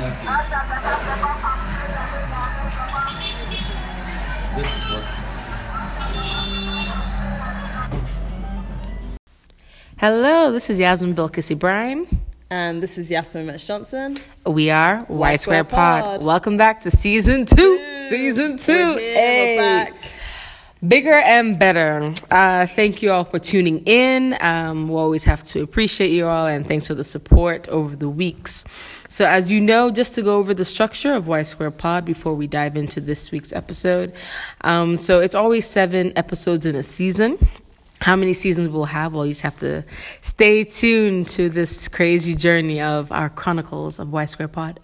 Thank. This is what. Hello, this is Yasmin Bilkis Ibrahim. And this is Yasmin Mitch Johnson. We are Y Square Pod. Pod. Welcome back to season two. Season 2 We're here, Hey. we're back. Bigger and better. Uh, thank you all for tuning in. Um, we always have to appreciate you all, and thanks for the support over the weeks. So, as you know, just to go over the structure of Y Square Pod before we dive into this week's episode. Um, so, it's always seven episodes in a season. How many seasons we'll have? Well, you just have to stay tuned to this crazy journey of our chronicles of Y Square Pod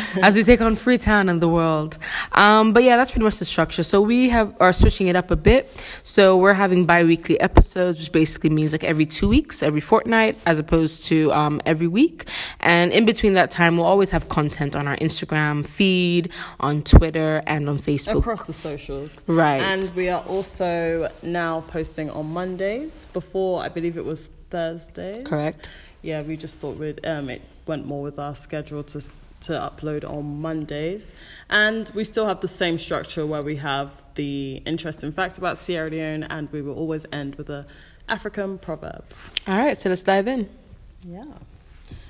as we take on Freetown and the world. Um, but yeah, that's pretty much the structure. So we have are switching it up a bit. So we're having bi-weekly episodes, which basically means like every two weeks, every fortnight, as opposed to um, every week. And in between that time, we'll always have content on our Instagram feed, on Twitter, and on Facebook. Across the socials. Right. And we are also now posting on Mondays. Before, I believe it was Thursdays. Correct. Yeah, we just thought we'd, um, it went more with our schedule to, to upload on Mondays. And we still have the same structure where we have the interesting facts about Sierra Leone and we will always end with a African proverb. All right, so let's dive in. Yeah.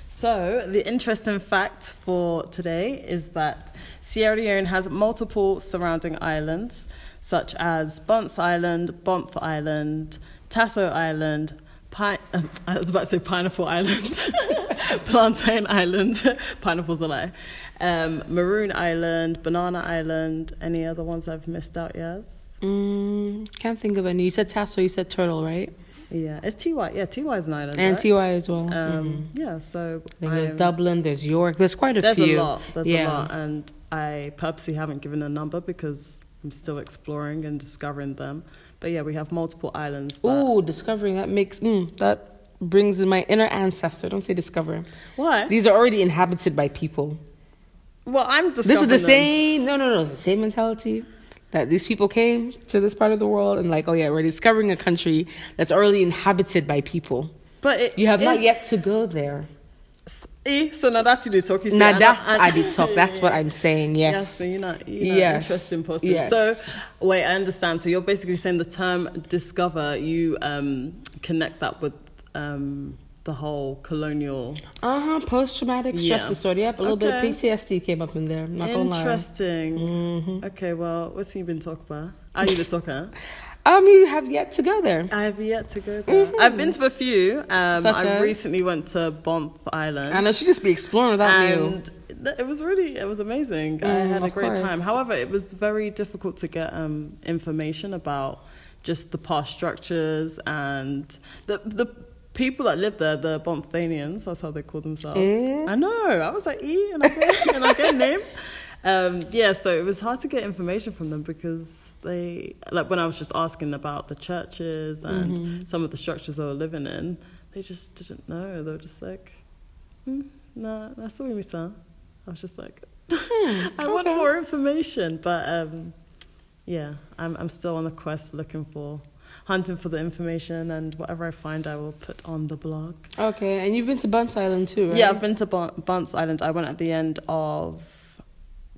So, the interesting fact for today is that Sierra Leone has multiple surrounding islands, such as Bunce Island, Bonthe Island, Tasso Island, Pi- I was about to say Pineapple Island, Plantain Island, Pineapple's a lie, um, Maroon Island, Banana Island, any other ones I've missed out, yes? Mm, can't think of any. You said Tasso, you said Turtle, right? Yeah, it's TY. Yeah, TY is an island. And right? TY as well. Um, Mhm. Yeah, so. There's Dublin, there's York, there's quite a There's few. There's a lot. There's yeah. a lot, and I purposely haven't given a number because I'm still exploring and discovering them. But yeah, we have multiple islands. That, Ooh, discovering that makes mm, that brings in my inner ancestor. Don't say discover. why? These are already inhabited by people. Well, I'm discovering. This is the same. No, no, no. It's the same mentality that these people came to this part of the world and like, oh yeah, we're discovering a country that's already inhabited by people. But You have not yet to go there. Eh, so now that's you do talk. You see, Now that's I- I did talk. That's what I'm saying. Yes, Yes. so you're not, you're not Yes. interesting person. Yes. So, wait, I understand. So you're basically saying the term discover, you um, connect that with um, the whole colonial. Uh huh. Post traumatic stress Yeah. disorder. Yep. A little bit of PTSD came up in there. I'm not gonna lie. Interesting. Mhm. Okay, well, what's you been talking about? Are you the talker? Um, you have yet to go there. I have yet to go there. I've been to a few. Um, Such I as? recently went to Bonthe Island. And I know she just be exploring without you. and th- it was really it was amazing. I Mm, had a great course. time. However, it was very difficult to get um, information about just the past structures and the the people that live there, the Bonthanians. That's how they call themselves. Eh? I know. I was like, e, and I get, and I get a name. Um, yeah, so it was hard to get information from them because they like when I was just asking about the churches and Mm-hmm. some of the structures they were living in, they just didn't know. They were just like, mm, "Nah, that's all we saw." I was just like, "I want more information," but um, yeah, I'm I'm still on the quest looking for, hunting for the information, and whatever I find, I will put on the blog. Okay, and you've been to Bunce Island too, right? Yeah, I've been to Bun- Bunce Island. I went at the end of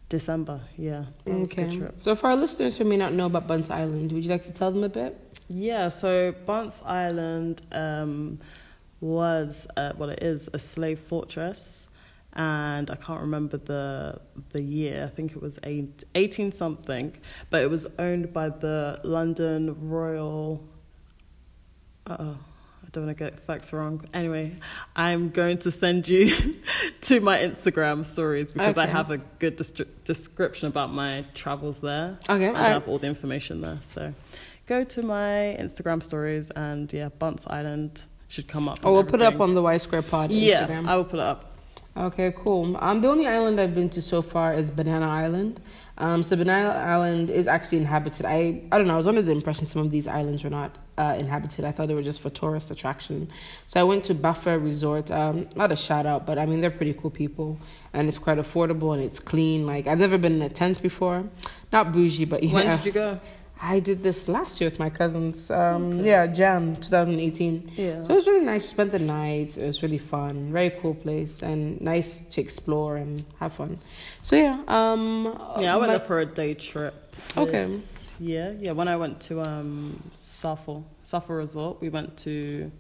December. Yeah, that was a good Okay. trip. So for our listeners who may not know about Bunce Island, would you like to tell them a bit? Yeah, so Bunce Island um, was uh, well, it is a slave fortress, and I can't remember the the year. I think it was eight, 18 something, but it was owned by the London Royal. Uh oh. Don't want to get facts wrong. Anyway, I'm going to send you to my Instagram stories because I have a good destri- description about my travels there. Okay, I have all the information there. So go to my Instagram stories and yeah, Bunce Island should come up. Oh, we'll put it up on the Y Square Pod Yeah, Instagram. I will put it up. Okay, cool. Um, the only island I've been to so far is Banana Island. Um, so Banana Island is actually inhabited. I I don't know. I was under the impression some of these islands were not uh, inhabited. I thought they were just for tourist attraction. So I went to Bafa Resort. Um, not a shout out, but I mean they're pretty cool people, and it's quite affordable and it's clean. Like I've never been in a tent before. Not bougie, but yeah. When did you go? I did this last year with my cousins. Um, Yeah, Jan 2018. Yeah. So it was really nice. Spent the night. It was really fun. Very cool place and nice to explore and have fun. So yeah. Um, Yeah, I went my- there for a day trip. Okay. year. Yeah, when I went to um Sappho, Sappho Resort, we went to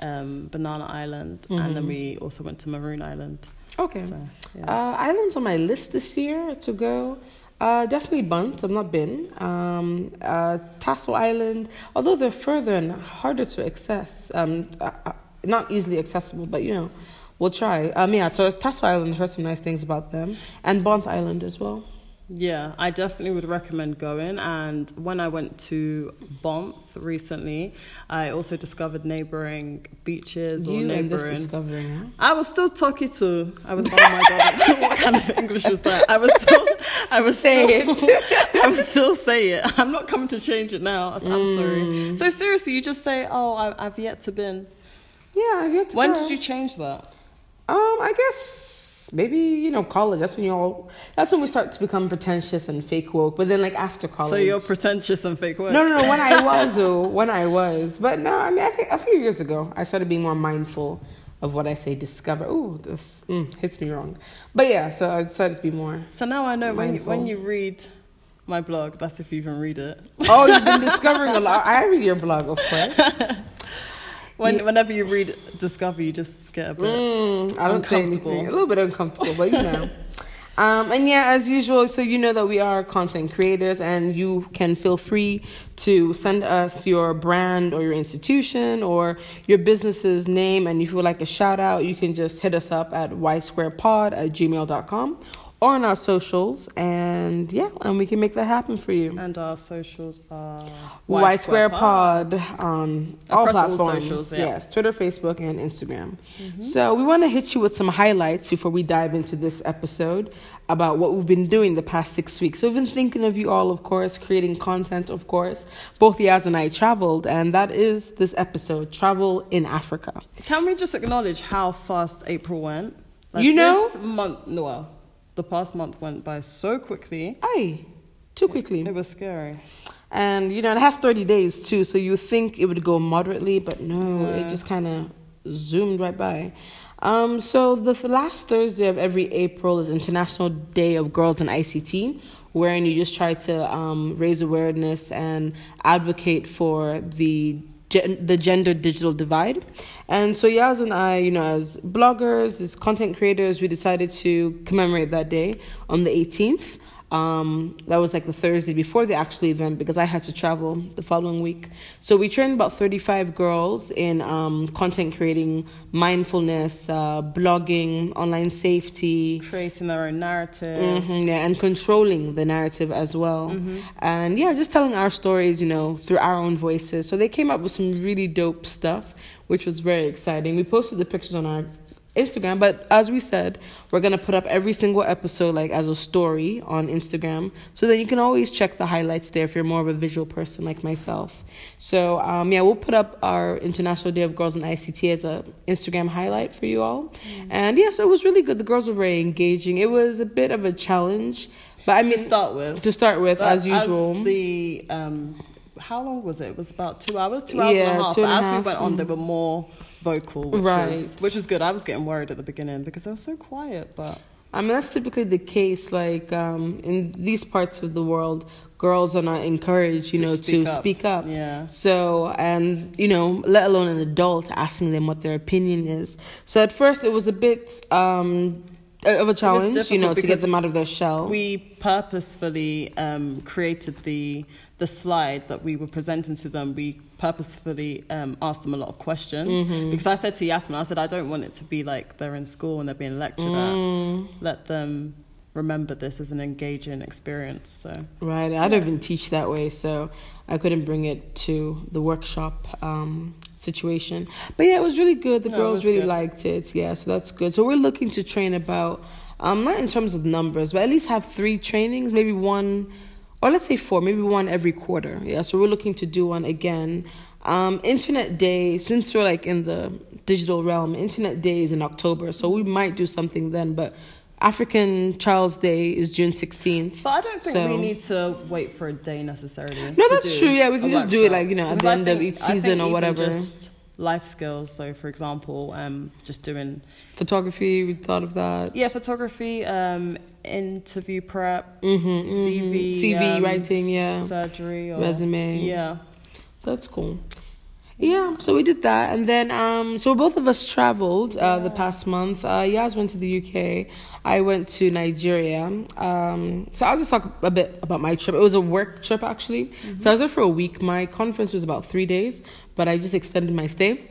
um Banana Island and then Mhm. we also went to Maroon Island. Okay. So, yeah. Uh, islands on my list this year to go. Uh, definitely Bunce. I've not been. Um, uh, Tasso Island, although they're further and harder to access. Um, uh, uh, not easily accessible, but you know, we'll try. Um, yeah. So Tasso Island, heard some nice things about them, and Bunce Island as well. Yeah, I definitely would recommend going. And when I went to Bonthe recently, I also discovered neighboring beaches or you neighboring. discovering. I was still talking to. I was. Oh my god! what kind of English was that? I was still. I was Say still, I was still say it. I'm not coming to change it now. I'm Mm. sorry. So seriously, you just say, "Oh, I, I've yet to been." Yeah, I've yet to When go. did you change that? Um, I guess maybe you know college. That's when you all. That's when we start to become pretentious and fake woke. But then, like after college, So you're pretentious and fake work. No, no, no. When I was, oh when I was, but no. I mean, I think a few years ago, I started being more mindful of what I say. Discover. oh this mm, hits me wrong. But yeah, so I decided to be more. So now I know when you, when you read my blog, that's if you even read it. Oh, you've been discovering a lot. I read your blog, of course. When Yeah. whenever you read Discover, you just get a bit. Mm, I don't say anything. A little bit uncomfortable, but you know. Um, and yeah, as usual, so you know that we are content creators, and you can feel free to send us your brand or your institution or your business's name. And if you would like a shout out, you can just hit us up at ysquarepod at gmail.com or on our socials. And yeah, and we can make that happen for you. And our socials are Y Square Pod on all Across all platforms. socials, yeah. Mm-hmm. Yes, Twitter, Facebook, and Instagram. So we want to hit you with some highlights before we dive into this episode about what we've been doing the past six weeks. So we've been thinking of you all, of course, creating content, of course. Both Yaz and I traveled, and that is this episode, Travel in Africa. Can we just acknowledge how fast April went? You know- this month. No, well, the past month went by so quickly. Aye, too quickly. It was scary. And you know, it has 30 days too, so you think it would go moderately, but no, it just kind of zoomed right by. Um, so the th- last Thursday of every April is International Day of Girls in ICT, wherein you just try to um, raise awareness and advocate for the gen- the gender digital divide. And so Yaz and I, you know, as bloggers, as content creators, we decided to commemorate that day on the 18th. Um, that was like the Thursday before the actual event because I had to travel the following week. So we trained about 35 girls in um, content creating, mindfulness, uh, blogging, online safety, Creating their own narrative. hmm yeah, and controlling the narrative as well. And yeah, just telling our stories, you know, through our own voices. So they came up with some really dope stuff, which was very exciting. We posted the pictures on our Instagram, but as we said, we're gonna put up every single episode like as a story on Instagram, so that you can always check the highlights there if you're more of a visual person like myself. So um, yeah, we'll put up our International Day of Girls in ICT as a Instagram highlight for you all, and yeah, so it was really good. The girls were very engaging. It was a bit of a challenge, but I mean to start with. to start with, But as usual. the um, how long was it? It was about two hours, two hours Yeah, and a half. but as half, we went on, there were more vocal, which Right. was which was good. I was getting worried at the beginning because they were so quiet, but I mean, that's typically the case. Like um, in these parts of the world, girls are not encouraged, you To know, speak to up. speak up. yeah. So, and you know, let alone an adult asking them what their opinion is. So at first, it was a bit um, of a challenge, you know, to get them out of their shell. We purposefully um, created the the slide that we were presenting to them. We purposefully um, asked them a lot of questions Mm-hmm. because I said to Yasmin, I said I don't want it to be like they're in school and they're being lectured Mm. at. Let them remember this as an engaging experience. So Right, I don't even teach that way, so I couldn't bring it to the workshop um, situation. But yeah, it was really good. The No, girls really good. liked it. Yeah, so that's good. So we're looking to train about, um, not in terms of numbers, but at least have three trainings, maybe one, or let's say four, maybe one every quarter. Yeah, so we're looking to do one again. Um, Internet Day, since we're like in the digital realm, Internet Day is in October, so we might do something then, but African Child's Day is June 16th. But I don't think So- we need to wait for a day necessarily. No, that's true. Yeah, we can just do it, like, you know, at the I end of think- each I think season or whatever. Just life skills. So, for example, um, just doing Photography, we thought of that. yeah, photography, um, interview prep, Mm-hmm, CV, CV um, writing, yeah. surgery, or, Resume. Yeah, So that's cool. Yeah, so we did that, and then um, so both of us traveled uh, the past month. Uh, Yaz went to the UK. I went to Nigeria. Um, so I'll just talk a bit about my trip. It was a work trip actually. So I was there for a week. My conference was about three days, but I just extended my stay.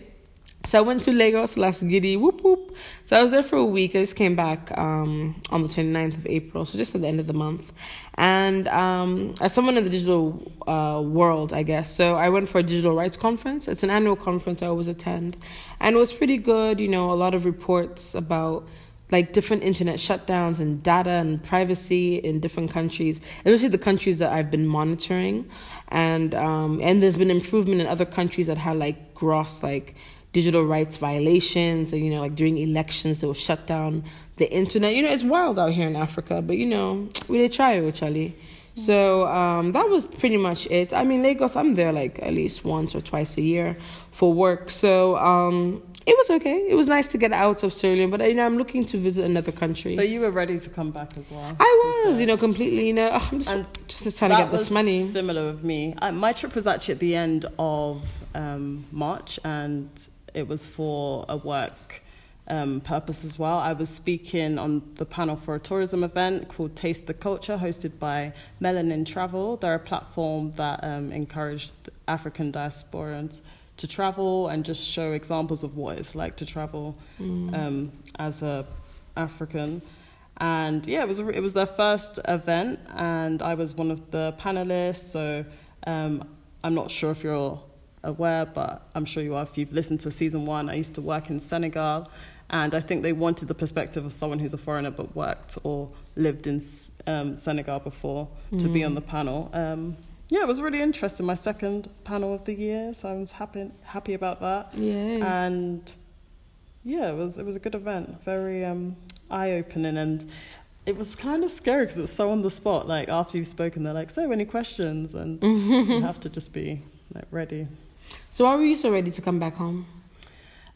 So I went to Lagos last giddy, whoop whoop. So I was there for a week. I just came back um, on the 29th of April, so just at the end of the month. And um, as someone in the digital uh, world, I guess, so I went for a digital rights conference. It's an annual conference I always attend. And it was pretty good, you know, a lot of reports about like different internet shutdowns and data and privacy in different countries, especially the countries that I've been monitoring. And um, and there's been improvement in other countries that had like gross like digital rights violations and you know like during elections they will shut down the internet you know it's wild out here in africa but you know we did try it charlie so um, that was pretty much it i mean lagos i'm there like at least once or twice a year for work so um, it was okay it was nice to get out of Sierra Leone, but you know i'm looking to visit another country but you were ready to come back as well. i was said. you know completely you know ugh, i'm just, And just trying to get this money Similar with me. My trip was actually at the end of um, March, and it was for a work um, purpose as well. I was speaking on the panel for a tourism event called Taste the Culture, hosted by Melanin Travel. They're a platform that um, encouraged African diasporans to travel and just show examples of what it's like to travel um, as a African. And yeah, it was it was their first event, and I was one of the panelists. So um, I'm not sure if you're aware, but I'm sure you are if you've listened to season one. I used to work in Senegal, and I think they wanted the perspective of someone who's a foreigner but worked or lived in um, Senegal before to be on the panel. Um, yeah, it was really interesting. My second panel of the year, so I was happy happy about that. yeah And yeah, it was it was a good event, very um, eye opening, and it was kind of scary because it's so on the spot. Like after you've spoken, they're like, "So, any questions?" And you have to just be like ready. So why were you so ready to come back home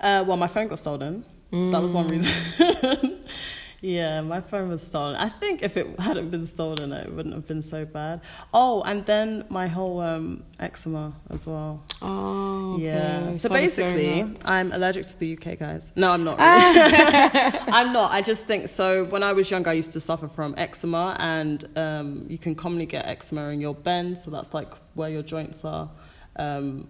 Uh, well, my phone got stolen. That was one Mm. reason. yeah, my phone was stolen. I think if it hadn't been stolen, it wouldn't have been so bad. Oh, and then my whole um, eczema as well. oh okay. Yeah. So flaring basically. I'm allergic to the UK guys. No, I'm not. Really. I'm not. I just think so. When I was younger, I used to suffer from eczema, and um, you can commonly get eczema in your bend. So that's like where your joints are. Um,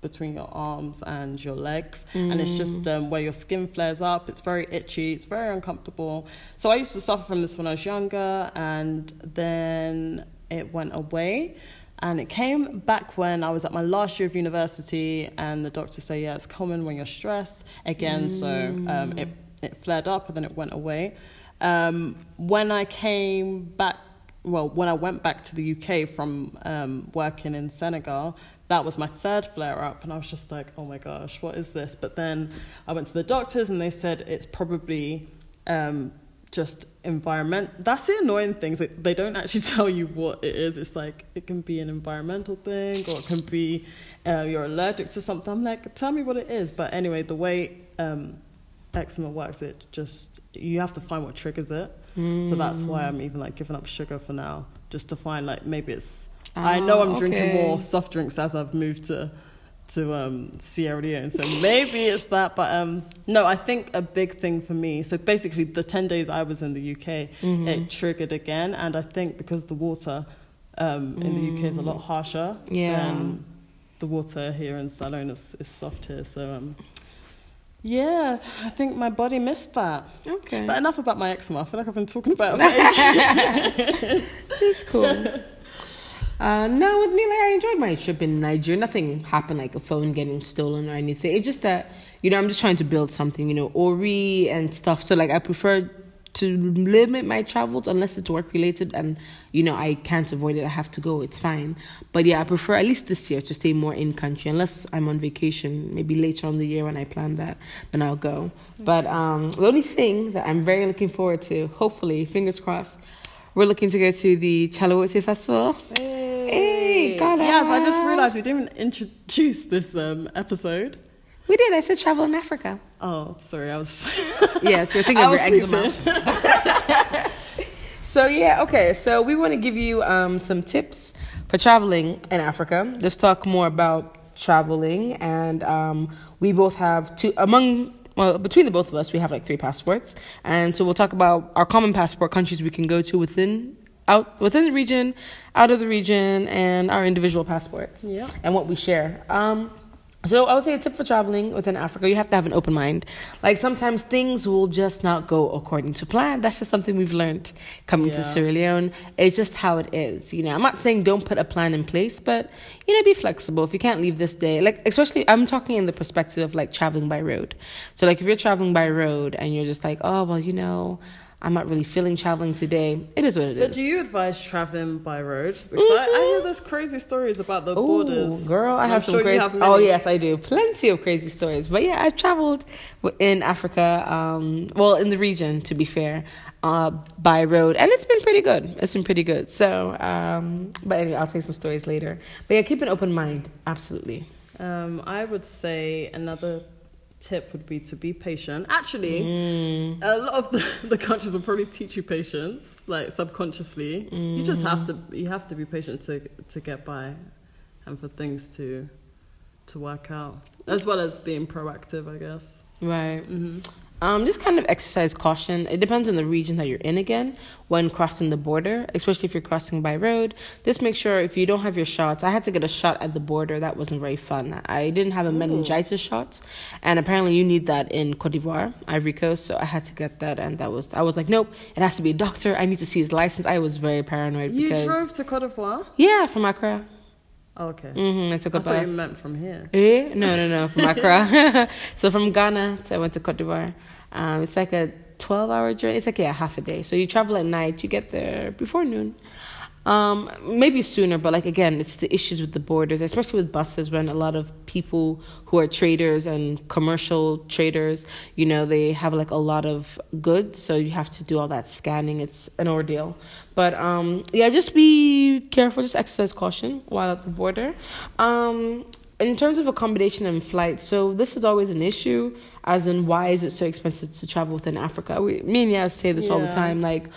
between your arms and your legs, and it's just um, where your skin flares up. It's very itchy. It's very uncomfortable. So I used to suffer from this when I was younger, and then it went away. And it came back when I was at my last year of university, and the doctor said, "Yeah, it's common when you're stressed." Again, so um, it it flared up, and then it went away. Um, when I came back, well, when I went back to the UK from um, working in Senegal, that was my third flare up, and I was just like, "Oh my gosh, what is this?" But then I went to the doctors, and they said it's probably um, just environment. That's the annoying thing. is that They don't actually tell you what it is. It's like it can be an environmental thing, or it can be uh, you're allergic to something. I'm like, tell me what it is. But anyway, the way um, eczema works, it just you have to find what triggers it. So that's why I'm even like giving up sugar for now, just to find like maybe it's. I know I'm Ah, drinking more soft drinks as I've moved to to um, Sierra Leone, so maybe it's that. But um, no, I think a big thing for me. So basically, the ten days I was in the UK, Mm-hmm. it triggered again, and I think because the water um, in the UK is a lot harsher Yeah. than the water here in Salone is, is soft here. So um, yeah, I think my body missed that. Okay. But enough about my eczema. I feel like I've been talking about it. for ages. It's cool. Uh, no, with me, like I enjoyed my trip in Nigeria. Nothing happened, like a phone getting stolen or anything. It's just that you know I'm just trying to build something, you know, Ori and stuff. So like I prefer to limit my travels unless it's work related and you know I can't avoid it. I have to go. It's fine. But yeah, I prefer at least this year to stay more in country unless I'm on vacation. Maybe later on the year when I plan that, then I'll go. But um, the only thing that I'm very looking forward to, hopefully, fingers crossed, we're looking to go to the Chale Wote Festival. Hey, Hey, yes, I just realised we didn't introduce this um, episode. We did. I said travel in Africa. Oh, sorry, I was. Yes, you're thinking of eczema. So yeah, okay. So we want to give you um, some tips for traveling in Africa. Let's talk more about traveling, and um, we both have two among. Well, between the both of us, we have like three passports, and so we'll talk about our common passport countries we can go to within out within the region, out of the region, and our individual passports Yeah. and what we share. Um, so I would say a tip for traveling within Africa, you have to have an open mind. Like sometimes things will just not go according to plan. That's just something we've learned coming to Sierra Leone. It's just how it is. You know, I'm not saying don't put a plan in place, but you know, be flexible. If you can't leave this day, like especially I'm talking in the perspective of like traveling by road. So like if you're traveling by road and you're just like, oh well, you know, I'm not really feeling traveling today. It is what it is. But do you advise traveling by road? Because I, I hear there's crazy stories about the Ooh, borders. girl, I I'm have some sure crazy. have oh yes, I do. Plenty of crazy stories. But yeah, I've traveled in Africa. Um, well, in the region, to be fair, uh, by road, and it's been pretty good. It's been pretty good. So, um, but anyway, I'll tell you some stories later. But yeah, keep an open mind. Absolutely. Um, I would say another tip would be to be patient. Actually, Mm. a lot of the, the countries will probably teach you patience, like subconsciously. You just have to Mm. you have to be patient to to get by, and for things to to work out, as well as being proactive, I guess. Right. hmm Um, just kind of exercise caution. It depends on the region that you're in again when crossing the border, especially if you're crossing by road. Just make sure if you don't have your shots. I had to get a shot at the border. That wasn't very fun. I didn't have a meningitis shot, and apparently you need that in Cote d'Ivoire, Ivory Coast. So I had to get that, and that was I was like, nope, it has to be a doctor. I need to see his license. I was very paranoid You because drove to Cote d'Ivoire. yeah, from Accra. Oh, okay. hmm I took a I bus. meant from here. Eh? No, no, no, from Accra. so from Ghana, to, I went to Cote d'Ivoire. Um, it's like a 12 hour journey. It's like, yeah, half a day. So you travel at night, you get there before noon. Um, maybe sooner, but like again, it's the issues with the borders, especially with buses when a lot of people who are traders and commercial traders, you know, they have like a lot of goods, so you have to do all that scanning. It's an ordeal. But um, yeah, just be careful, just exercise caution while at the border. Um, in terms of accommodation and flight, so this is always an issue, as in why is it so expensive to travel within Africa? We, me and Yaz say this all the time, like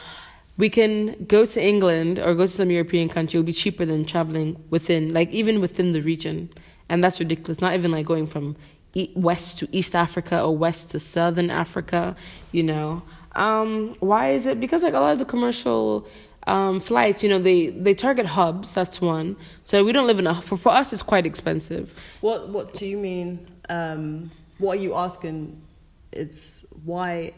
we can go to England or go to some European country, it'll be cheaper than traveling within, like even within the region. And that's ridiculous. Not even like going from west to East Africa or west to Southern Africa, you know. Um, why is it? Because like a lot of the commercial um, flights, you know, they, they target hubs, that's one. So we don't live in a, for, for us, it's quite expensive. What What do you mean? Um, what are you asking? It's why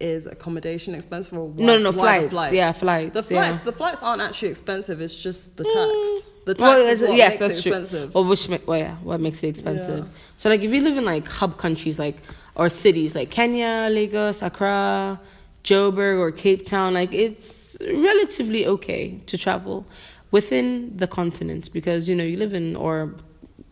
is accommodation expensive or why, no, no, no, the flights. Yeah, flights. The flights, yeah. the flights aren't actually expensive. It's just the mm. tax. The tax Well, is what yes, makes that's it true. expensive. Well, which well, yeah, what makes it expensive? Yeah. So, like, if you live in like hub countries, like or cities like Kenya, Lagos, Accra, Joburg, or Cape Town, like it's relatively okay to travel within the continent because you know you live in or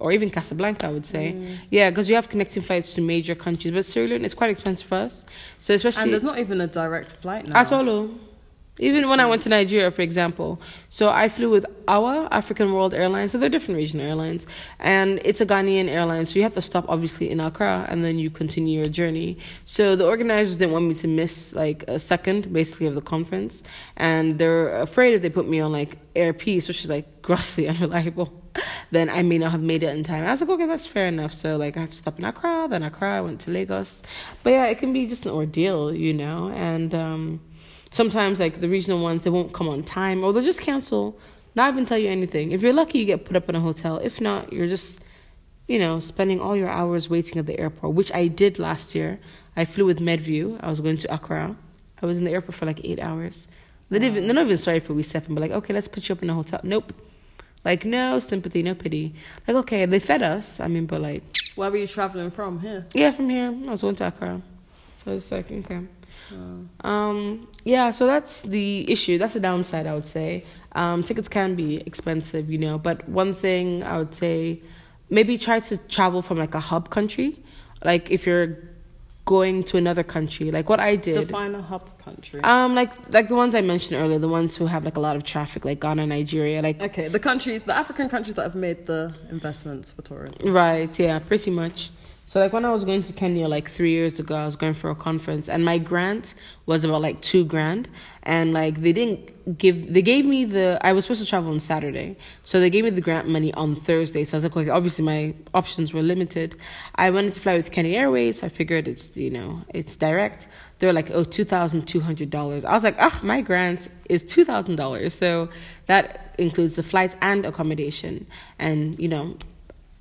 or even Casablanca, I would say, Mm. yeah, because you have connecting flights to major countries. But Sierra Leone, it's quite expensive for us. So especially and there's not even a direct flight now. at all. oh. Even when I went to Nigeria, for example, so I flew with our Africa World Airlines, so they're different regional airlines, and it's a Ghanaian airline, so you have to stop obviously in Accra and then you continue your journey. So the organizers didn't want me to miss like a second, basically, of the conference, and they're afraid if they put me on like Air Peace, which is like grossly unreliable, then I may not have made it in time. I was like, okay, that's fair enough. So like I had to stop in Accra, then Accra, I went to Lagos, but yeah, it can be just an ordeal, you know, and. um sometimes like the regional ones they won't come on time or they'll just cancel not even tell you anything. If you're lucky you get put up in a hotel. If not you're just you know spending all your hours waiting at the airport which i did last year. I flew with medview. I was going to accra. I was in the airport for like eight hours. They didn't they're not even sorry for we stepping but like okay let's put you up in a hotel. Nope like no sympathy no pity like okay they fed us i mean but like Where were you traveling from? Here. yeah from here i was going to accra For a second, okay. Um, yeah, so that's the issue. That's the downside, I would say. Um, tickets can be expensive, you know, but one thing I would say, maybe try to travel from like a hub country. Like if you're going to another country, like what I did. Define a hub country. Um, like like the ones I mentioned earlier, the ones who have like a lot of traffic, like Ghana, Nigeria, like okay, the countries, the African countries that have made the investments for tourism. Right, yeah, pretty much. So like when I was going to Kenya like three years ago, I was going for a conference, and my grant was about like two grand, and like they didn't give, they gave me the, I was supposed to travel on Saturday, so they gave me the grant money on Thursday. So I was like, okay, obviously my options were limited. I wanted to fly with Kenya Airways. I figured it's you know it's direct. They were like, oh, two thousand two hundred dollars. I was like, ah, oh, my grant is two thousand dollars, so that includes the flights and accommodation, and you know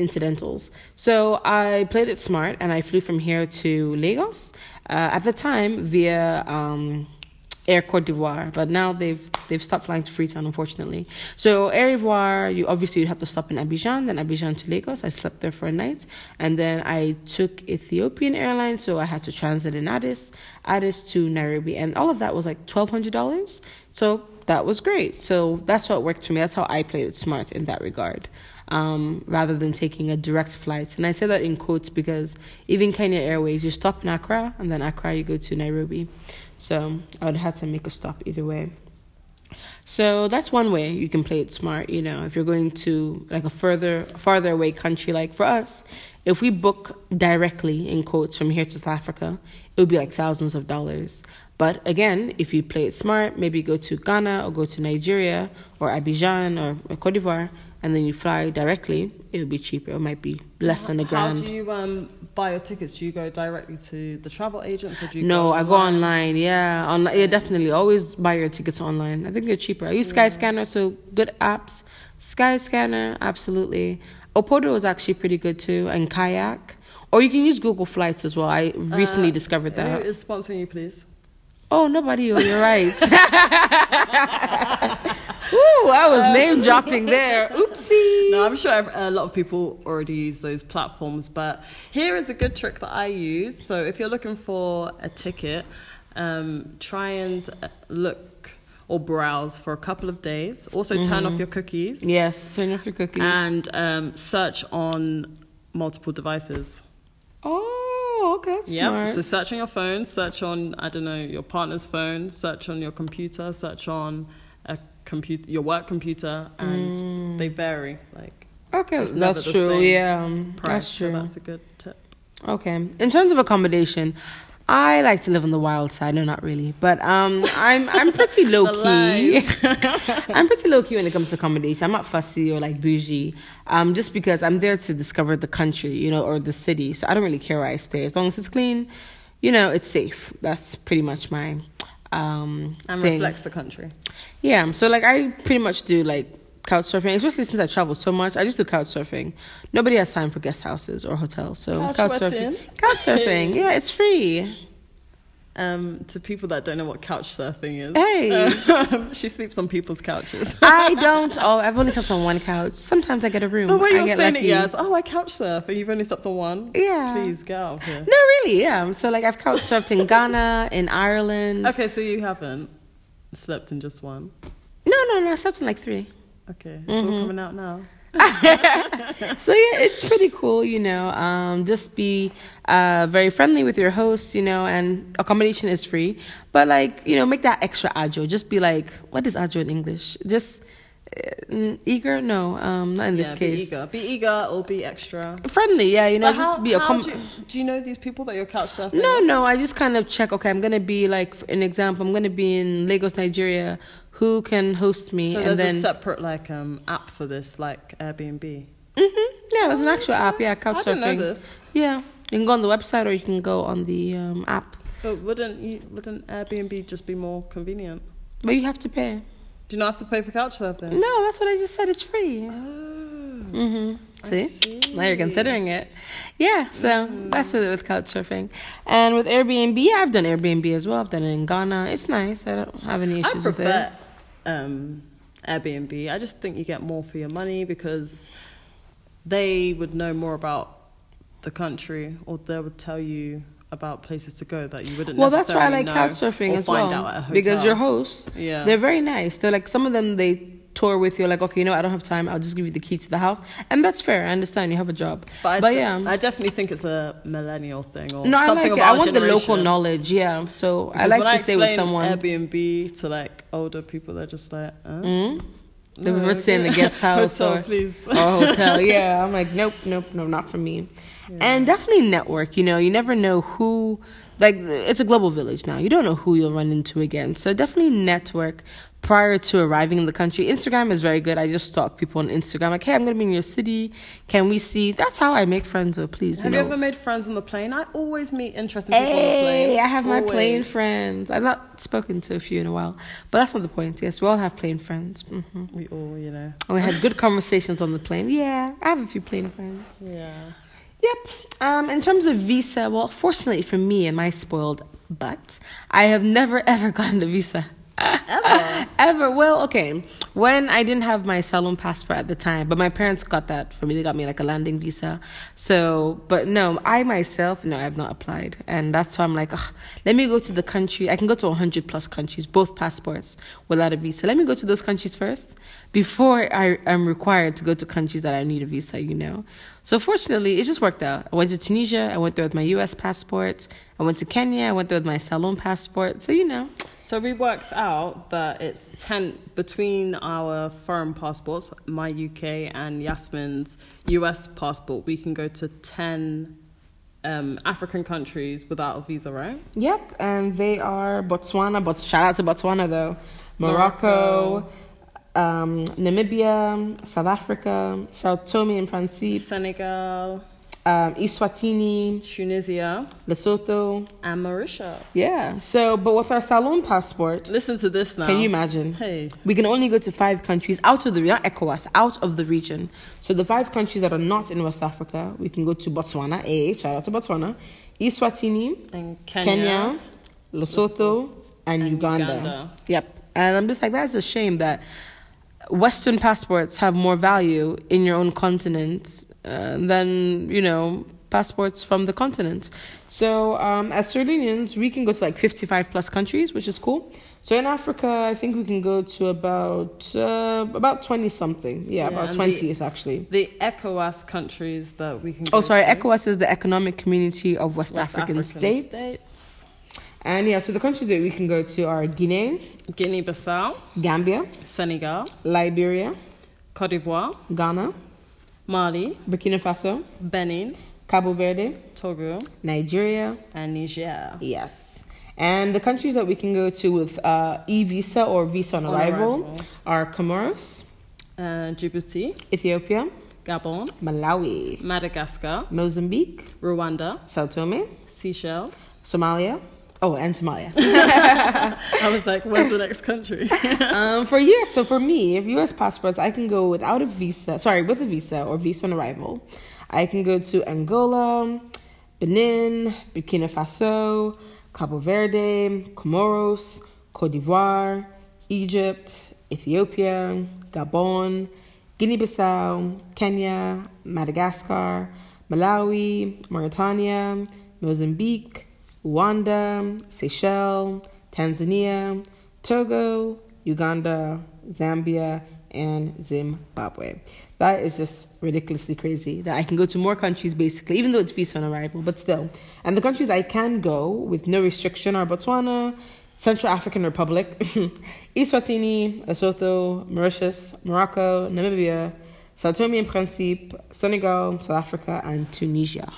incidentals. So I played it smart and I flew from here to Lagos uh, at the time via um, Air Cote d'Ivoire, but now they've they've stopped flying to Freetown, unfortunately. So Air Ivoire, you obviously you'd have to stop in Abidjan, then Abidjan to Lagos. I slept there for a night, and then I took Ethiopian Airlines, so I had to transit in Addis, Addis to Nairobi, and all of that was like twelve hundred dollars. So that was great. So that's what worked for me. That's how I played it smart in that regard um, rather than taking a direct flight. And I say that in quotes because even Kenya Airways, you stop in Accra and then Accra you go to Nairobi. So I would have to make a stop either way. So that's one way you can play it smart. You know, if you're going to like a further, farther away country, like for us, if we book directly in quotes from here to South Africa, it would be like thousands of dollars. But again, if you play it smart, maybe go to Ghana or go to Nigeria or Abidjan or, Cote d'Ivoire, and then you fly directly, it would be cheaper. It might be less than a grand. How do you um, buy your tickets? Do you go directly to the travel agents or do you No, go I go online. Yeah, online. Yeah, definitely. Always buy your tickets online. I think they're cheaper. I use Skyscanner, so good apps. Skyscanner, absolutely. Opodo is actually pretty good too, and Kayak. Or you can use Google Flights as well. I recently Uh, discovered that. Who is sponsoring you, please? Oh, nobody. Oh, you're right. Ooh, I was name dropping there. Oopsie. No, I'm sure a lot of people already use those platforms, but here is a good trick that I use. So if you're looking for a ticket, um, try and look or browse for a couple of days. Also, turn off your cookies Yes, turn off your cookies. and um, search on multiple devices. oh, okay, Yeah. So search on your phone, search on I don't know your partner's phone, search on your computer, search on computer, your work computer, and they vary. Like okay, that's true. Yeah, price. that's So true. that's a good tip. Okay. In terms of accommodation, I like to live on the wild side. No, not really, but um, I'm I'm pretty low key. I'm pretty low key when it comes to accommodation. I'm not fussy or like bougie, um, just because I'm there to discover the country, you know, or the city. So I don't really care where I stay as long as it's clean, you know, it's safe. That's pretty much my um and thing. reflects the country. Yeah, so like I pretty much do like couch surfing, especially since I travel so much. I just do couch surfing. Nobody has time for guest houses or hotels, so Couch couch, surfing. Couch surfing, yeah, it's free. Um, to people that don't know what couch surfing is, Hey. um, she sleeps on people's couches. I don't. Oh, I've only slept on one couch. Sometimes I get a room. the way you're saying it, yes. Oh, I couch surf, and you've only slept on one. Yeah. Please get out here. No, really, yeah. So like I've couch surfed in Ghana, in Ireland. Okay, so you haven't slept in just one. No, no, no. I slept in like three. Okay, it's Mm-hmm. all coming out now. so yeah, it's pretty cool, you know. Um, just be uh, very friendly with your host, you know, and accommodation is free. But like, you know, make that extra agile. Just be like, what is agile in English? Just uh, eager? No, um, not in this yeah, case. be eager. Be eager or be extra. Friendly, yeah, you know, But just how, be a how do, you, do you know these people that you're couch surfing? No, no, I just kind of check. Okay, I'm gonna be like, an example, I'm gonna be in Lagos, Nigeria. Who can host me? So and there's then, a separate like um app for this, like Airbnb. hmm yeah, there's an actual app. Yeah, couch I didn't know this. Yeah, you can go on the website or you can go on the um, app, But wouldn't you? Wouldn't Airbnb just be more convenient? but you have to pay. Do you not have to pay for couch surfing? No, that's what I just said. It's free. Oh, hmm See? see. Now you're considering it. Yeah, so that's with it with couch surfing. And with Airbnb, yeah, I've done Airbnb as well. I've done it in Ghana. It's nice. I don't have any issues with it. Um, Airbnb. I just think you get more for your money because they would know more about the country, or they would tell you about places to go that you wouldn't. Well, that's why I like know couch surfing as well out at a because your hosts, Yeah. they're very nice. They're like some of them they tour with you, like okay, you know, I don't have time. I'll just give you the key to the house, and that's fair. I understand you have a job, But, I but d- yeah. I definitely think it's a millennial thing or no, I something like of it. I want the local knowledge. Yeah, so I like to stay with someone. Airbnb to like older people, they're just like, uh, Mm? They've no, ever stayed in the guest house hotel, or please. or hotel. Yeah, I'm like, nope, nope, no, not for me. And definitely network. You know, you never know who. Like, it's a global village now. You don't know who you'll run into again. So definitely network prior to arriving in the country. Instagram is very good. I just stalk people on Instagram. Like, hey, I'm gonna be in your city. Can we see? That's how I make friends. So please, Have you you ever made friends on the plane? I always meet interesting people on the Hey, plane. I have my plane friends. I've not spoken to a few in a while, but that's not the point. Yes, we all have plane friends. hmm We all, you know. And we had good conversations on the plane. Yeah, I have a few plane friends. Yeah. Yep. Um, in terms of visa, well, fortunately for me and my spoiled butt, I have never ever gotten a visa. Ever? Ever. Well, okay. When I didn't have my Salone passport at the time, but my parents got that for me. They got me like a landing visa. So, but no, I myself, no, I've not applied. And that's why I'm like, let me go to the country. I can go to 100 plus countries, both passports, without a visa. Let me go to those countries first before I am required to go to countries that I need a visa, you know? So fortunately, it just worked out. I went to Tunisia. I went there with my U.S. passport. I went to Kenya. I went there with my Salone passport. So, you know. So we worked out that it's 10 between our foreign passports, my UK and Yasmin's US passport, we can go to 10 um, African countries without a visa, right? Yep, and they are Botswana. But shout out to Botswana though, Morocco, um, Namibia, South Africa, Sao Tome and Principe, Senegal, um, Eswatini, Tunisia, Lesotho. and Mauritius. Yeah. So, but with our Salone passport, Listen to this now. can you imagine? Hey. We can only go to five countries out of the not ECOWAS, out of the region. So the five countries that are not in West Africa, we can go to Botswana. A shout out to Botswana, Eswatini, And Kenya. Kenya, Lesotho, and, and Uganda. Uganda. Yep. And I'm just like, that's a shame that Western passports have more value in your own continent uh, than, you know, passports from the continent. So um, as Leoneans, we can go to like 55 plus countries, which is cool. So in Africa, I think we can go to about uh, about 20 something. Yeah, Yeah, about 20 the- is actually. The ECOWAS countries that we can Oh, sorry. to. ECOWAS is the Economic Community of West, West African, states. states. And yeah, so the countries that we can go to are Guinea, Guinea-Bissau, Gambia, Senegal, Liberia, Cote d'Ivoire, Ghana, Mali, Burkina Faso, Benin, Cabo Verde, Togo, Nigeria. and Niger. Yes. And the countries that we can go to with uh, e visa or visa on On arrival, arrival. are Comoros, Uh, Djibouti, Ethiopia, Gabon, Malawi, Madagascar, Mozambique, Rwanda, Sao Tome, Seychelles. Somalia. Oh, and Somalia. I was like, where's the next country? um, for US, so for me, if US passports, I can go without a visa, sorry, with a visa or visa on arrival. I can go to Angola, Benin, Burkina Faso, Cabo Verde, Comoros, Cote d'Ivoire, Egypt, Ethiopia, Gabon, Guinea Bissau, Kenya, Madagascar, Malawi, Mauritania, Mozambique, Rwanda, Seychelles, Tanzania, Togo, Uganda, Zambia, and Zimbabwe. That is just ridiculously crazy that I can go to more countries basically, even though it's visa on arrival, but still. And the countries I can go with no restriction are Botswana, Central African Republic, Eswatini, Lesotho, Mauritius, Morocco, Namibia, Sao Tome and Principe, Senegal, South Africa, and Tunisia.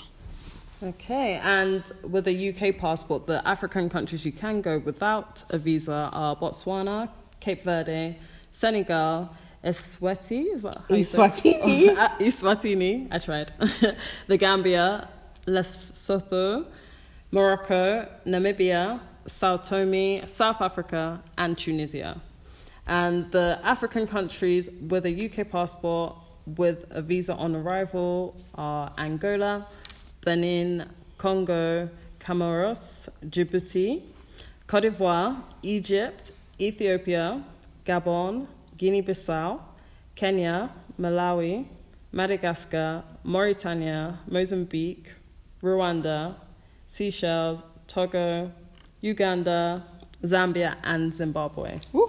Okay, and with a UK passport, the African countries you can go without a visa are Botswana, Cape Verde, Senegal, Eswati, is that how you? Eswatini. Oh, uh, Eswatini, I tried. the Gambia, Lesotho, Morocco, Namibia, Sao Tome, South Africa, and Tunisia. And the African countries with a UK passport with a visa on arrival are Angola, Benin, Congo, Comoros, Djibouti, Cote d'Ivoire, Egypt, Ethiopia, Gabon, Guinea-Bissau, Kenya, Malawi, Madagascar, Mauritania, Mozambique, Rwanda, Seychelles, Togo, Uganda, Zambia, and Zimbabwe. Woohoo!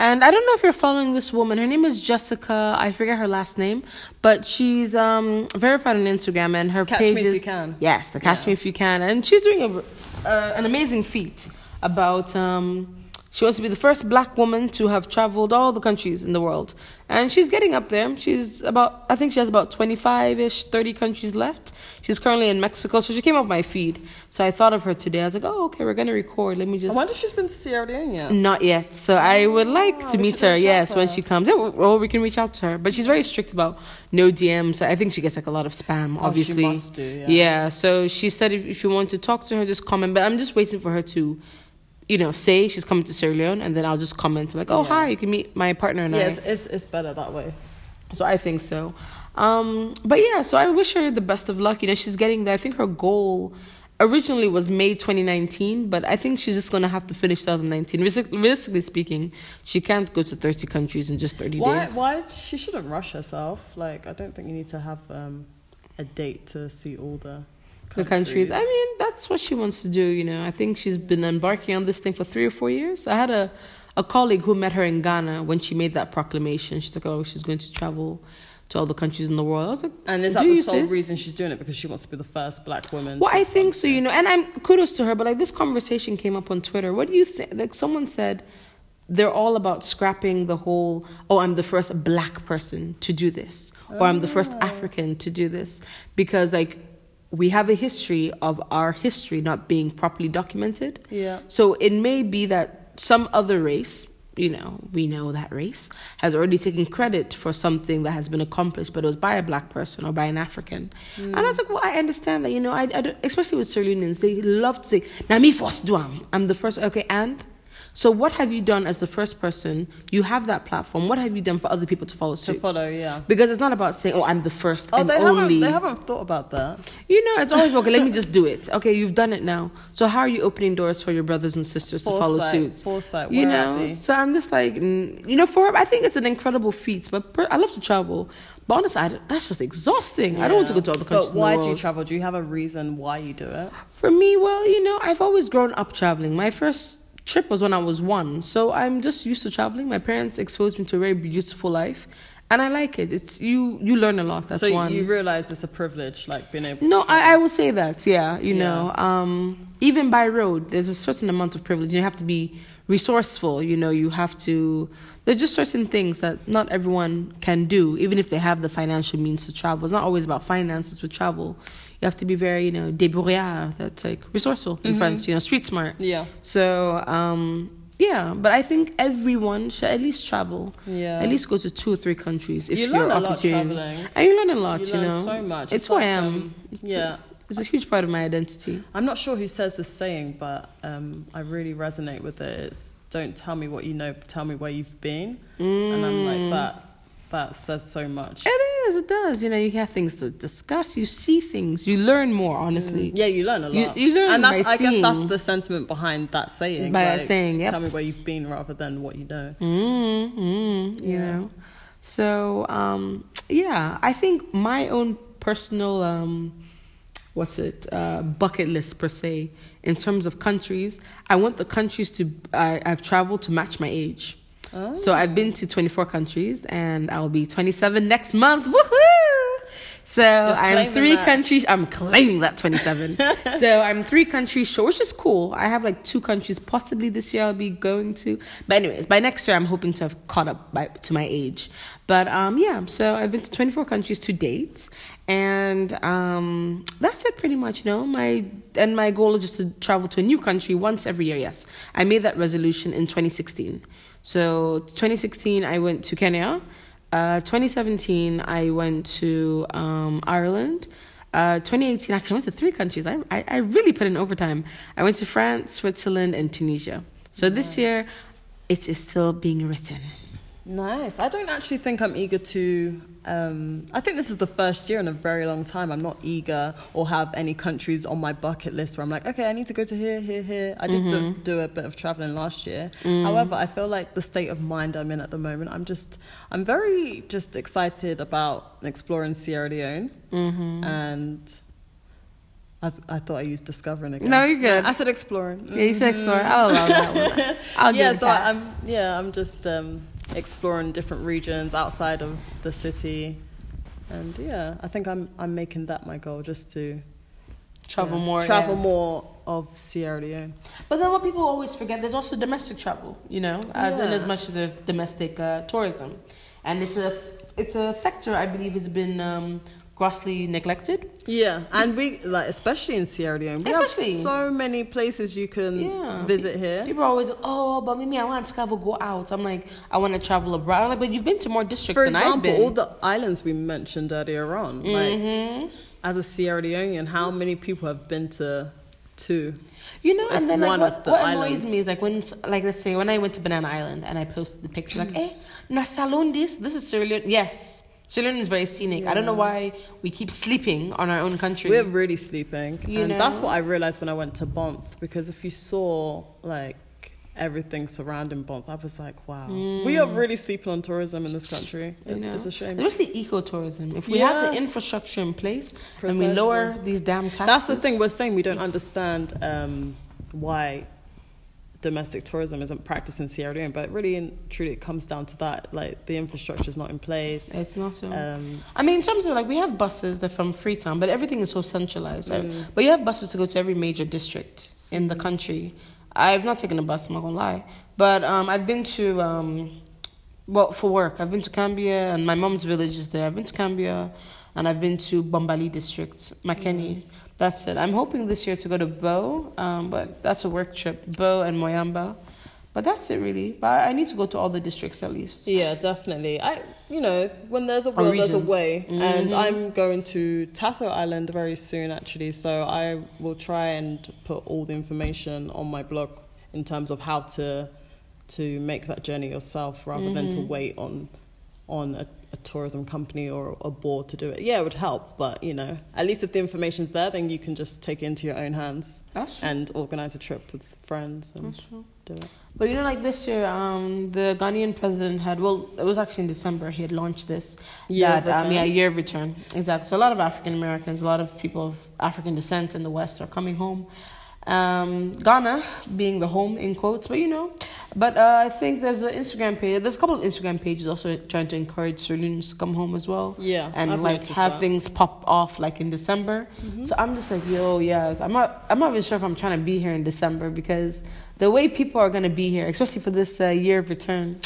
And I don't know if you're following this woman. Her name is Jessica. I forget her last name, but she's um, verified on Instagram, and her Catch page Me If is You Can. yes, the Catch Yeah. Me If You Can, and she's doing a, uh, an amazing feat about. Um, she wants to be the first black woman to have traveled all the countries in the world, and she's getting up there. She's about, I think she has about twenty-five ish, thirty countries left. She's currently in Mexico, so she came up my feed. So I thought of her today. I was like, oh, okay, we're gonna record. Let me just. I wonder if she's been to Sierra Leone yet. Not yet. So I oh, would like to meet her. Yes, to when she comes. Yeah, well, we can reach out to her. But she's very strict about no DMs. I think she gets like a lot of spam. Oh, she Obviously, must do, yeah. So she said if, if you want to talk to her, just comment. But I'm just waiting for her to, you know, say she's coming to Sierra Leone, and then I'll just comment like, oh Yeah. hi, you can meet my partner and Yeah, I. it's, it's, it's better that way. So I think so. Um, but yeah, so I wish her the best of luck. You know, she's getting there. I think her goal originally was May 2019, but I think she's just going to have to finish 2019. Realistic- Realistically speaking, she can't go to 30 countries in just 30 Why? days. Why? Why, she shouldn't rush herself. Like, I don't think you need to have um, a date to see all the The countries. I mean, that's what she wants to do. You know, I think she's been embarking on this thing for three or four years. I had a, a colleague who met her in Ghana when she made that proclamation. She's like, oh, she's going to travel to all the countries in the world. I was like, and is that the sole sis? reason she's doing it because she wants to be the first black woman? Well, I think so, function? you know, and I'm kudos to her, but like this conversation came up on Twitter. What do you think? Like someone said they're all about scrapping the whole, oh, I'm the first black person to do this, or I'm the first oh. African to do this, because like we have a history of our history not being properly documented. Yeah. So it may be that some other race, you know, we know that race has already taken credit for something that has been accomplished, but it was by a black person or by an African. Mm. And I was like, well, I understand that, you know, I, I don't- especially with Sierra Leoneans, they love to say, "Na me first do. I'm the first." Okay, and so what have you done as the first person? You have that platform. What have you done for other people to follow suit? To follow, yeah. Because it's not about saying, "Oh, I'm the first Oh, and they only." haven't. They haven't thought about that. You know, it's always okay. Let me just do it. Okay, you've done it now. So how are you opening doors for your brothers and sisters to follow Foresight, suit? foresight, You know, so I'm just like, mm, you know, for I think it's an incredible feat. But per, I love to travel. But honestly, I, that's just exhausting. I don't want to go to other countries. But why do you travel? Do you have a reason why you do it? For me, well, you know, I've always grown up traveling. My first trip was when I was one, so I'm just used to traveling. My parents exposed me to a very beautiful life, and I like it. It's you. You learn a lot. That's so one. you realize it's a privilege, like being able. No, to I, I will say that. Yeah, you Yeah. know, um, even by road, there's a certain amount of privilege. You have to be resourceful. You know, you have to. There are just certain things that not everyone can do, even if they have the financial means to travel. It's not always about finances with travel. You have to be very, you know, débrouillard. That's like resourceful in French. You know, street smart. Yeah. So, um, yeah, but I think everyone should at least travel. Yeah. At least go to two or three countries if You learn a lot opportunity. traveling. And you learn a lot. You You, learn know, so much. It's, It's who I am. um, It's yeah. A, it's a huge part of my identity. I'm not sure who says this saying, but um, I really resonate with it. It's don't tell me what you know, tell me where you've been. And I'm Mm. like that. That says so much. It is. It does. You know, you have things to discuss. You see things. You learn more. Honestly. Yeah, you learn a lot. you learn and that's I guess that's the sentiment behind that saying. By like, saying, yep. Tell me where you've been rather than what you know. Mm, mm, you Yeah. know. So um, yeah, I think my own personal um, what's it uh, bucket list per se in terms of countries. I want the countries to I, I've traveled to match my age. Oh. So I've been to 24 countries and I'll be 27 next month. Woohoo! So I'm three that. countries. I'm claiming that 27. so I'm three countries short, which is cool. I have like two countries possibly this year I'll be going to. But anyways, by next year I'm hoping to have caught up by, to my age. But um, yeah, so I've been to 24 countries to date, and um, that's it pretty much. You know, my and my goal is just to travel to a new country once every year. Yes, I made that resolution in 2016. So 2016 I went to Kenya. Uh, 2017 I went to um, Ireland. Uh, 2018 actually I went to three countries. I, I I really put in overtime. I went to France, Switzerland, and Tunisia. So this year, it is still being written. Nice. I don't actually think I'm eager to. Um, I think this is the first year in a very long time. I'm not eager or have any countries on my bucket list where I'm like, okay, I need to go to here, here, here. I did do, do a bit of traveling last year. However, I feel like the state of mind I'm in at the moment, I'm just, I'm very just excited about exploring Sierra Leone and As I thought I used discovering again. No, you're good. I said exploring. Yeah, you said explore. I'll allow that one. I'll yeah, give it so a pass. I'm yeah, I'm just um, exploring different regions outside of the city, and yeah, I think I'm I'm making that my goal, just to travel yeah, more. travel yeah. more of Sierra Leone. But then what people always forget, there's also domestic travel. You know, as in as much as there's domestic uh, tourism, and it's a it's a sector I believe has been um, grossly neglected. Yeah, and we like especially in Sierra Leone, we Especially. have so many places you can Yeah. visit here. People are always, oh, but maybe I want to travel, go out. I'm like, I want to travel abroad. I'm like, but you've been to more districts For than I've example, been. all the islands we mentioned earlier on, like Mhm. as a Sierra Leonean, how many people have been to two? You know, and then like, what, the what annoys me is like when, like, let's say when I went to Banana Island and I posted the picture, like, eh, na Salone this, this is Sierra Leone. Yes, Leone is very scenic. I don't know why we keep sleeping on our own country. We're really sleeping, You and that's what I realized when I went to Banff. Because if you saw like everything surrounding Banff, I was like, wow, we are really sleeping on tourism in this country. It's, know? it's a shame. Especially ecotourism. If we have the infrastructure in place and we lower these damn taxes. That's the thing we're saying. We don't understand um, why domestic tourism isn't practiced in Sierra Leone, but really and truly it comes down to that. Like the infrastructure is not in place. It's not so. Um, I mean, in terms of like, we have buses that from Freetown, but everything is so centralized. Mm. But you have buses to go to every major district in the country. I've not taken a bus, I'm not gonna lie. But um, I've been to, um, well, for work, I've been to Kambia, and my mom's village is there. I've been to Kambia, and I've been to Bombali district, Makeni. That's it. I'm hoping this year to go to Bo, um, but that's a work trip, Bo and Moyamba. But that's it really. But I need to go to all the districts at least. Yeah, definitely. I, you know, when there's a will, there's a way, and Mhm. I'm going to Tasso Island very soon, actually. So I will try and put all the information on my blog in terms of how to to make that journey yourself, rather than to Mhm. wait on on a, a tourism company or a board to do it. Yeah, it would help, but you know, at least if the information's there, then you can just take it into your own hands and organize a trip with friends and do it. But you know, like this year, um, the Ghanaian president had well, it was actually in December. He had launched this. Year of that, um, yeah, year of return. Exactly. So a lot of African Americans, a lot of people of African descent in the West are coming home. Um, Ghana being the home in quotes, but you know, but uh, I think there's an Instagram page. There's a couple of Instagram pages also trying to encourage Saloons to come home as well Yeah, and I've like have that. Mm-hmm. things pop off like in December. So I'm just like, yo, yes. I'm not. I'm not even sure if I'm trying to be here in December because the way people are gonna be here, especially for this uh, year of return.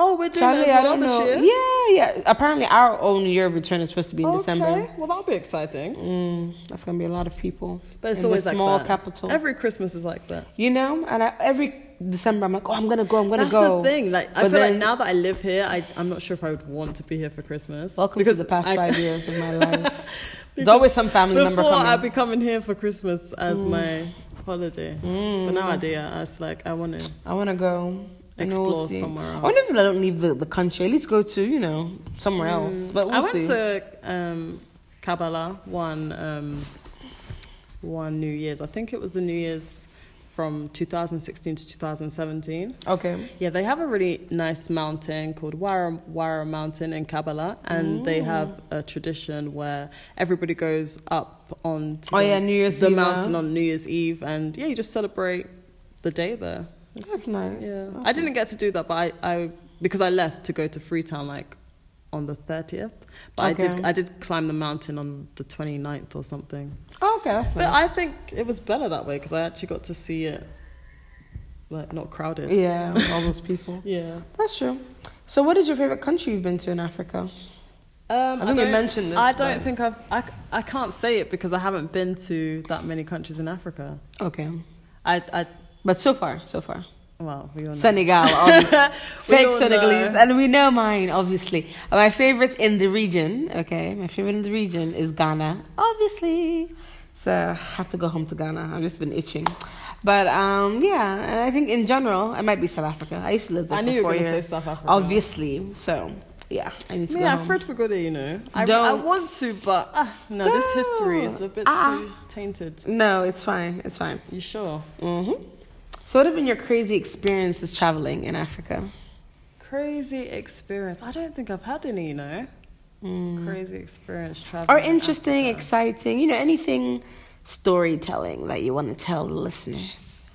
Oh, we're doing Charlie, that as I well this know. year. Yeah, yeah. Apparently, our own year of return is supposed to be in December. Well that'll be exciting. Mm, that's gonna be a lot of people. But it's in always like small that. capital. Every Christmas is like that. you know, and I, every December I'm like, oh, I'm gonna go. I'm gonna That's go. That's the thing. Like I feel then- like now that I live here, I I'm not sure if I would want to be here for Christmas. Welcome because to the past I- five years of my life. There's always some family member coming. Before. I'd be coming here for Christmas as Mm. my holiday, but nowadays I was like I want to I want to go we'll explore see. somewhere I wonder if I don't leave the, the country. At least go to you know somewhere else. But we'll Mm. I went see. to um, Kabala one um, one New Year's. I think it was the New Year's from 2016 to 2017. okay. Yeah, they have a really nice mountain called Wara, Wara Mountain in Kabala, and they have a tradition where everybody goes up on Oh, the, yeah, New Year's the Eve, mountain on New Year's Eve, and yeah, you just celebrate the day there. That's nice. Yeah, I didn't get to do that, but I, I because I left to go to Freetown like on the 30th, but I did I did climb the mountain on the 29th or something. Oh, okay. That's But nice. I think it was better that way because I actually got to see it like not crowded. yeah, all those people. Yeah. That's true. So, what is your favorite country you've been to in Africa? Um, I think we don't- mentioned this, I don't but- think I've. I, I can't say it because I haven't been to that many countries in Africa. Okay, I. I but so far, so far, well, we. Senegal, fake Senegalese, know. and we know mine, obviously. My favorites in the region, okay, my favorite in the region is Ghana, obviously. So I have to go home to Ghana. I've just been itching. But um, yeah, and I think in general, it might be South Africa. I used to live there I for knew you were going to say years, South Africa. obviously. So yeah, I need to Yeah, go home. Fred Pagoda, you know. I, I want to, but ah, no, this history is a bit Ah. too tainted. No, it's fine. It's fine. You sure? hmm So, what have been your crazy experiences traveling in Africa? Crazy experience. I don't think I've had any, you know. Crazy experience traveling. Or interesting, Africa. exciting, you know, anything storytelling that you want to tell the listeners?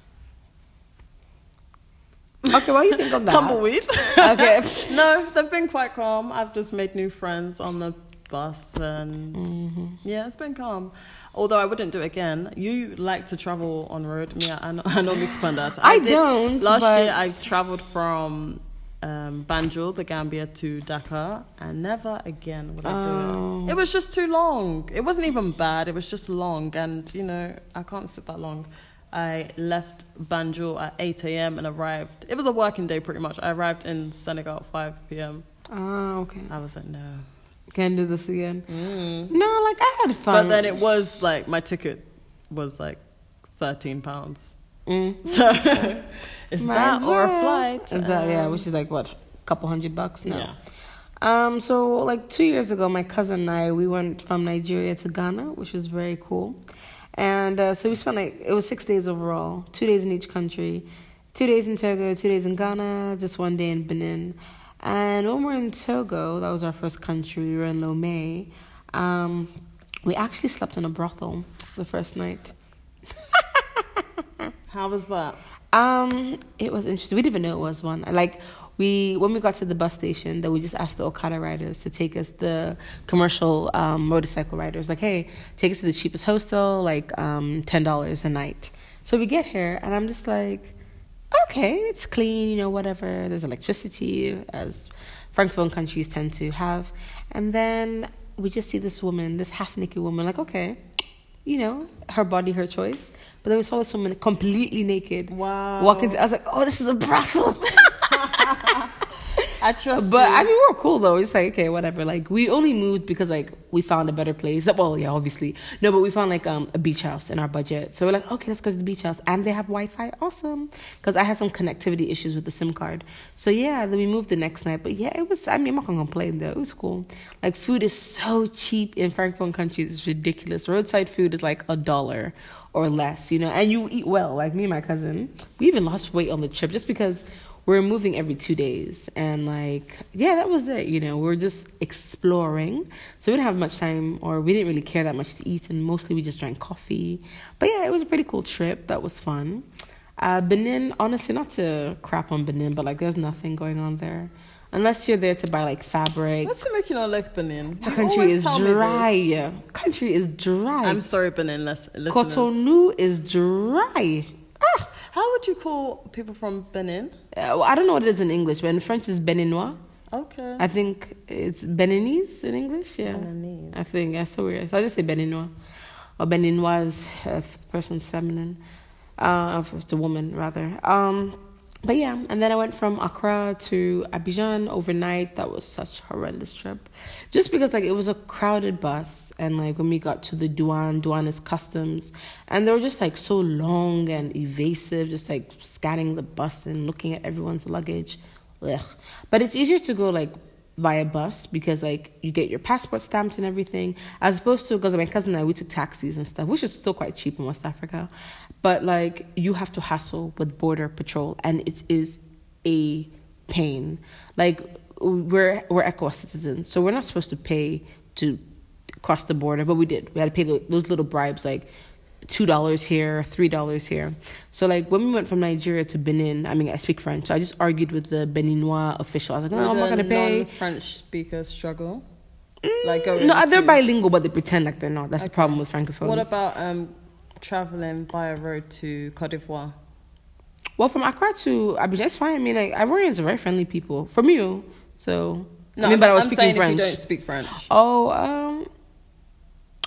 Okay, what do you think of that? Tumbleweed. Okay. no, they've been quite calm. I've just made new friends on the bus, and Mm-hmm. yeah, it's been calm. Although I wouldn't do it again. You like to travel on road. Me, I, I normally spend that. I did- don't, Last but- year, I traveled from um, Banjul, the Gambia, to Dakar, and never again would I do Oh. it. It was just too long. It wasn't even bad. It was just long, and you know, I can't sit that long. I left Banjul at 8 a.m. and arrived. It was a working day pretty much. I arrived in Senegal at 5 p.m. Oh, okay. I was like, no. Can't do this again. Mm. No, like I had fun. But then it was like, my ticket was like 13 pounds. Mm. So is Might that as or a flight? Is that yeah? Um, Which is like what, a couple hundred bucks? No. Yeah. Um. So like two years ago, my cousin and I we went from Nigeria to Ghana, which was very cool. And uh, so we spent like it was six days overall, two days in each country, two days in Togo, two days in Ghana, just one day in Benin. And when we were in Togo, that was our first country. We were in Lomé. Um, we actually slept in a brothel the first night. How was that? Um, it was interesting. We didn't even know it was one. Like we when we got to the bus station, then we just asked the Okada riders to take us the commercial um, motorcycle riders. Like, hey, take us to the cheapest hostel, like um, ten dollars a night. So we get here, and I'm just like, okay, it's clean, you know, whatever. There's electricity, as francophone countries tend to have. And then we just see this woman, this half naked woman, like, okay, you know, her body, her choice. But then we saw this woman completely naked. Wow. Walking into, I was like, oh, this is a brothel. I trust but you. I mean, we were cool though. It's like, okay, whatever. Like, we only moved because, like, we found a better place. Well, yeah, obviously. No, but we found, like, um, a beach house in our budget. So we're like, okay, let's go to the beach house. And they have Wi Fi. Awesome. Because I had some connectivity issues with the SIM card. So, yeah, then we moved the next night. But yeah, it was, I mean, I'm not going to complain though. It was cool. Like, food is so cheap in Francophone countries. It's ridiculous. Roadside food is like a dollar or less, you know, and you eat well. Like me and my cousin, we even lost weight on the trip just because we're moving every two days. And like, yeah, that was it, you know, we are just exploring. So we didn't have much time or we didn't really care that much to eat. And mostly we just drank coffee. But yeah, it was a pretty cool trip. That was fun. Uh, Benin, honestly, not to crap on Benin, but like, there's nothing going on there. Unless you're there to buy like fabric. What's to make you not like Benin? The country is tell me this. dry. Country is dry. I'm sorry, Benin lis- listeners. Cotonou is dry. How would you call people from Benin? uh, well, I don't know what it is in English, but in French it's Beninois. Okay. I think it's Beninese in English. Yeah, Beninese. I think that's so weird. So I just say Beninois or Beninoise if the person's feminine, uh, if it's a woman rather. Um, but yeah, and then I went from Accra to Abidjan overnight. That was such a horrendous trip, just because like it was a crowded bus, and like when we got to the Douane, Douane is customs, and they were just like so long and evasive, just like scanning the bus and looking at everyone's luggage. Ugh. But it's easier to go like via bus because like you get your passport stamped and everything as opposed to because my cousin and I we took taxis and stuff which is still quite cheap in West Africa but like you have to hassle with border patrol and it is a pain like we're we're ECOWAS citizens so we're not supposed to pay to cross the border but we did we had to pay those little bribes like two dollars here, three dollars here. So like when we went from Nigeria to Benin, I mean I speak French, so I just argued with the Beninois official. I was like, no, I'm not gonna pay. French speakers struggle. Like going No, they're to- bilingual, but they pretend like they're not. That's the problem with francophones. What about um, traveling via road to Cote d'Ivoire? Well, from Accra to Abidjan, it's fine. I mean, like Ivorians are very friendly people. From you, so No, I mean, but I was I'm speaking French. you don't speak French. Oh, um,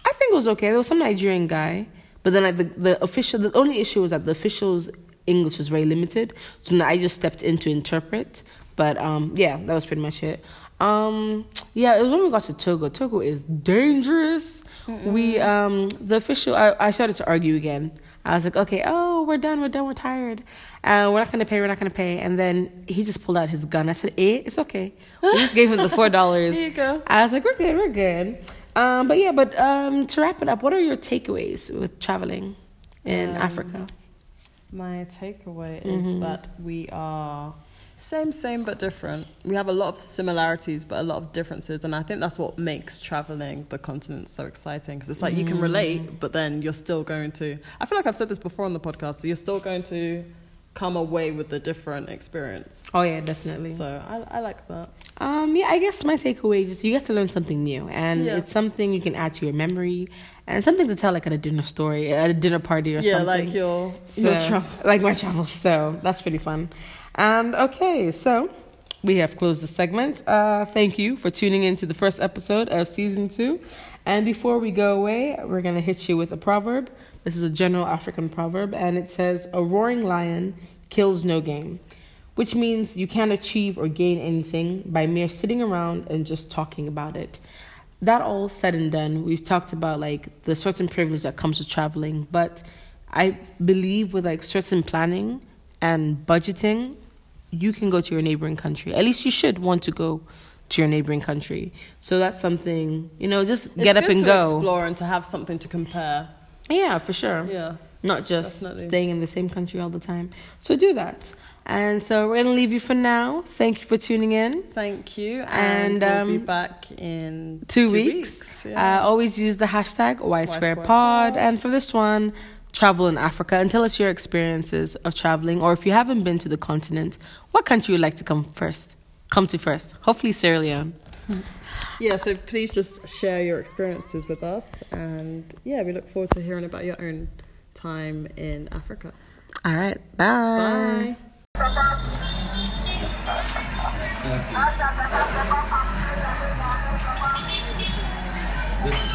I think it was okay. There was some Nigerian guy, but then like the the official. The only issue was that the official's English was very limited, so I just stepped in to interpret. But um, yeah, that was pretty much it. Um, yeah, it was when we got to Togo. Togo is dangerous. We um, the official. I, I started to argue again. I was like, okay, oh, we're done, we're done, we're tired. Uh, we're not gonna pay, we're not gonna pay. And then he just pulled out his gun. I said, eh, it's okay. We just gave him the four dollars. Here you go. I was like, we're good, we're good. Um, but yeah, but um, to wrap it up, what are your takeaways with traveling in Um, Africa? My takeaway Mhm. is that we are Same, same, but different. We have a lot of similarities, but a lot of differences, and I think that's what makes traveling the continent so exciting. Because it's like you can relate, but then you're still going to. I feel like I've said this before on the podcast. So you're still going to come away with a different experience. Oh yeah, definitely. So I, I like that. Um, yeah, I guess my takeaway is you get to learn something new, and Yeah. it's something you can add to your memory, and something to tell like at a dinner story, at a dinner party or Yeah, something. Yeah, like your So, your travel. like my travels. So that's pretty fun. And okay, so we have closed the segment. Uh, thank you for tuning in to the first episode of season two. And before we go away, we're gonna hit you with a proverb. This is a general African proverb, and it says, "A roaring lion kills no game." Which means you can't achieve or gain anything by mere sitting around and just talking about it. That all said and done, we've talked about like the certain privilege that comes with traveling, but I believe with like certain planning and budgeting, you can go to your neighboring country. At least you should want to go to your neighboring country. So that's something, you know, just It's get up and go. explore and to have something to compare. Yeah, for sure. Yeah. Not just Definitely. staying in the same country all the time. So do that. And so we're going to leave you for now. Thank you for tuning in. Thank you, And, and, we'll be um, back in two, weeks. yeah. Uh, always use the hashtag Y Y Square Square Pod. Pod. And for this one, travel in Africa and tell us your experiences of traveling. Or if you haven't been to the continent, what country would like to come first? Come to first? Hopefully, Sierra Leone. yeah, so please just share your experiences with us. And yeah, we look forward to hearing about your own time in Africa. All right, bye. Bye.